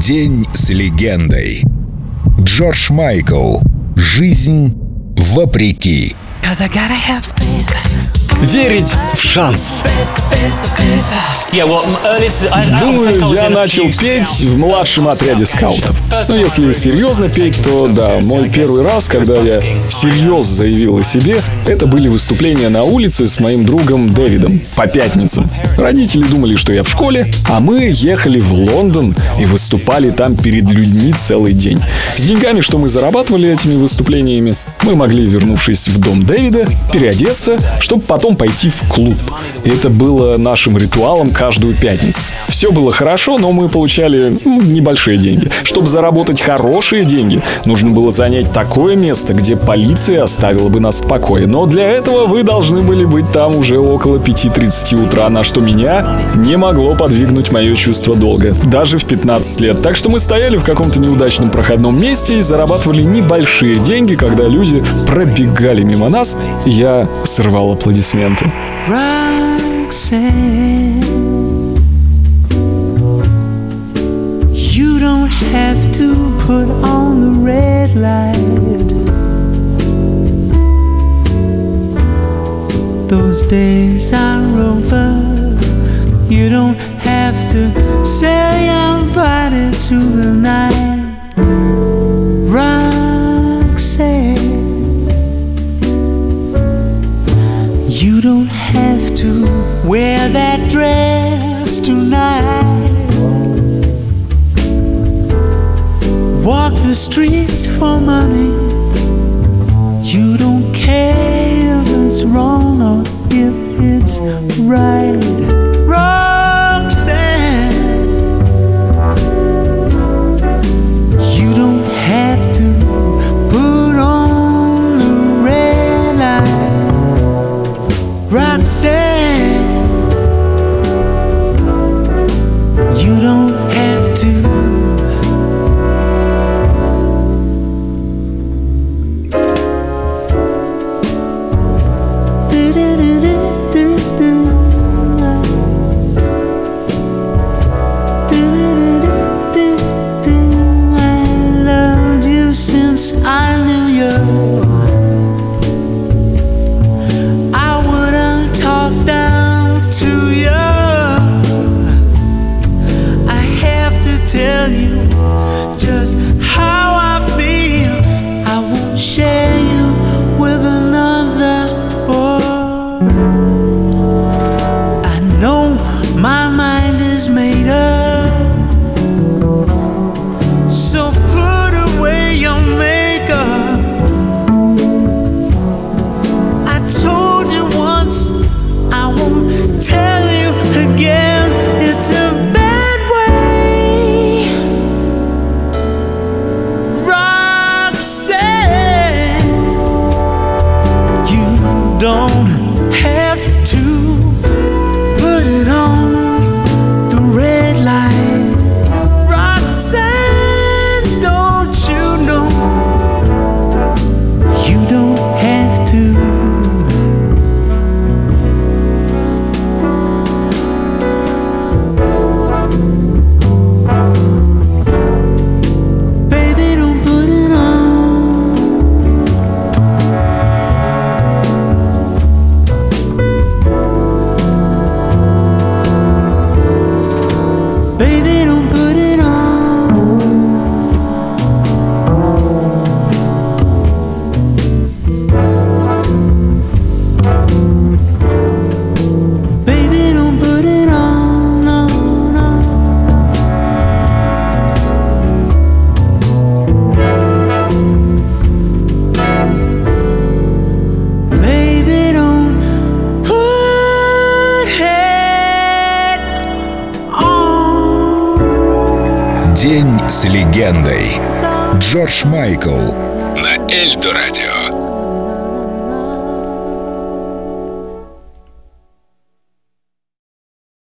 День с легендой. Джордж Майкл. Жизнь вопреки. Верить в шанс. Думаю, я начал петь в младшем отряде скаутов. Но если серьезно петь, то да, мой первый раз, когда я всерьез заявил о себе, это были выступления на улице с моим другом Дэвидом по пятницам. Родители думали, что я в школе, а мы ехали в Лондон и выступали там перед людьми целый день. С деньгами, что мы зарабатывали этими выступлениями, мы могли, вернувшись в дом Дэвида, переодеться, чтобы потом пойти в клуб. Это было нашим ритуалом каждую пятницу. Все было хорошо, но мы получали ну, небольшие деньги. Чтобы заработать хорошие деньги, нужно было занять такое место, где полиция оставила бы нас в покое. Но для этого вы должны были быть там уже около 5.30 утра, на что меня не могло подвигнуть мое чувство долга. Даже в 15 лет. Так что мы стояли в каком-то неудачном проходном месте и зарабатывали небольшие деньги, когда люди пробегали мимо нас, я срывал аплодисменты. Roxanne, you don't have to put on the red light. Those days are over. You don't have to sell your body to the night. You don't have to wear that dress tonight. Walk the streets for money. You don't care if it's wrong or if it's right. do Baby День с легендой. Джордж Майкл на Эльдо радио.